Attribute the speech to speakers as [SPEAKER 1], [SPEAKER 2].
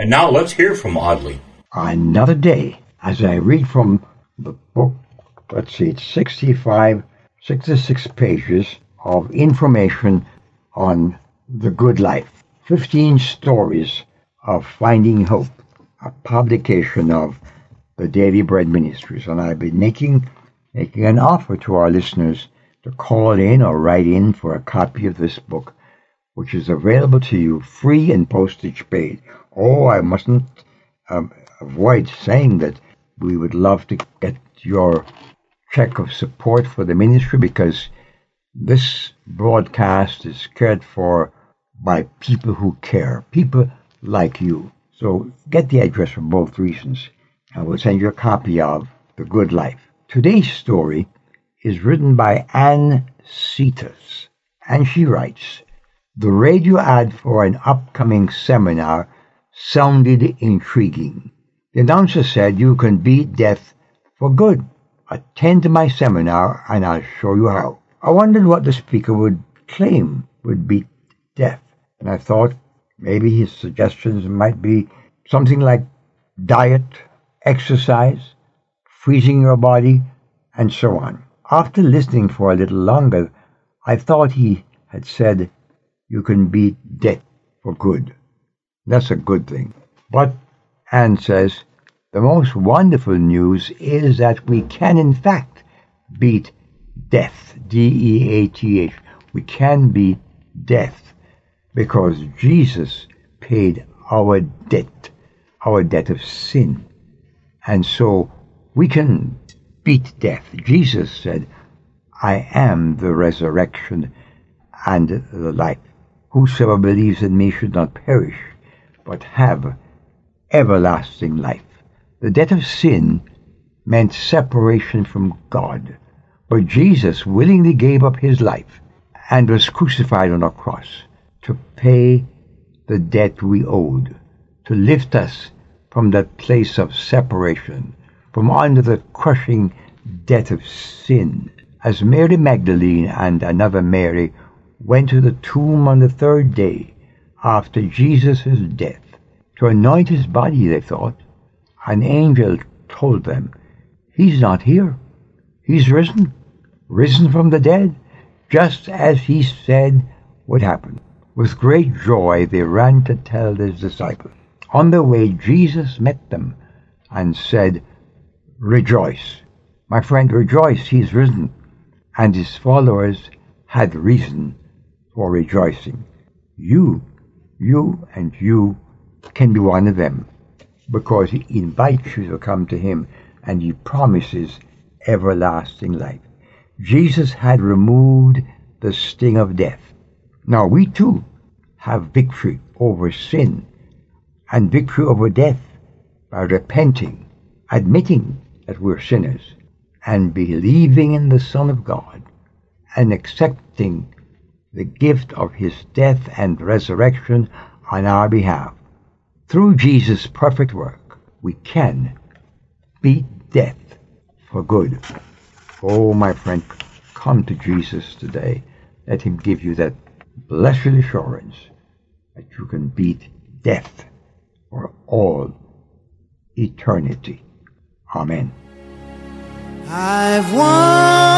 [SPEAKER 1] And now let's hear from Audley.
[SPEAKER 2] Another day, as I read from the book, let's see, it's 65, 66 pages of information on the good life. 15 stories of finding hope, a publication of the Daily Bread Ministries. And I've been making, making an offer to our listeners to call in or write in for a copy of this book, which is available to you free and postage paid. Oh, I mustn't um, avoid saying that we would love to get your check of support for the ministry because this broadcast is cared for by people who care, people like you. So get the address for both reasons, and we'll send you a copy of The Good Life. Today's story is written by Anne Cetas, and she writes, The radio ad for an upcoming seminar sounded intriguing. The announcer said you can beat death for good. Attend my seminar and I'll show you how. I wondered what the speaker would claim would beat death, and I thought maybe his suggestions might be something like diet, exercise, freezing your body, and so on. After listening for a little longer, I thought he had said you can beat death for good. That's a good thing. But, Anne says, the most wonderful news is that we can, in fact, beat death. D E A T H. We can beat death because Jesus paid our debt, our debt of sin. And so we can beat death. Jesus said, I am the resurrection and the life. Whosoever believes in me should not perish, but have everlasting life. The debt of sin meant separation from God, but Jesus willingly gave up his life and was crucified on a cross to pay the debt we owed, to lift us from that place of separation, from under the crushing debt of sin. As Mary Magdalene and another Mary went to the tomb on the third day, after Jesus' death to anoint his body, they thought. An angel told them, He's not here. He's risen, risen from the dead, just as he said would happen. With great joy, they ran to tell his disciples. On their way, Jesus met them and said, Rejoice. My friend, rejoice, he's risen. And his followers had reason for rejoicing. You you and you can be one of them because he invites you to come to him and he promises everlasting life. Jesus had removed the sting of death. Now we too have victory over sin and victory over death by repenting, admitting that we're sinners, and believing in the Son of God and accepting the gift of his death and resurrection on our behalf. Through Jesus' perfect work, we can beat death for good. Oh, my friend, come to Jesus today. Let him give you that blessed assurance that you can beat death for all eternity. Amen.
[SPEAKER 3] I've wandered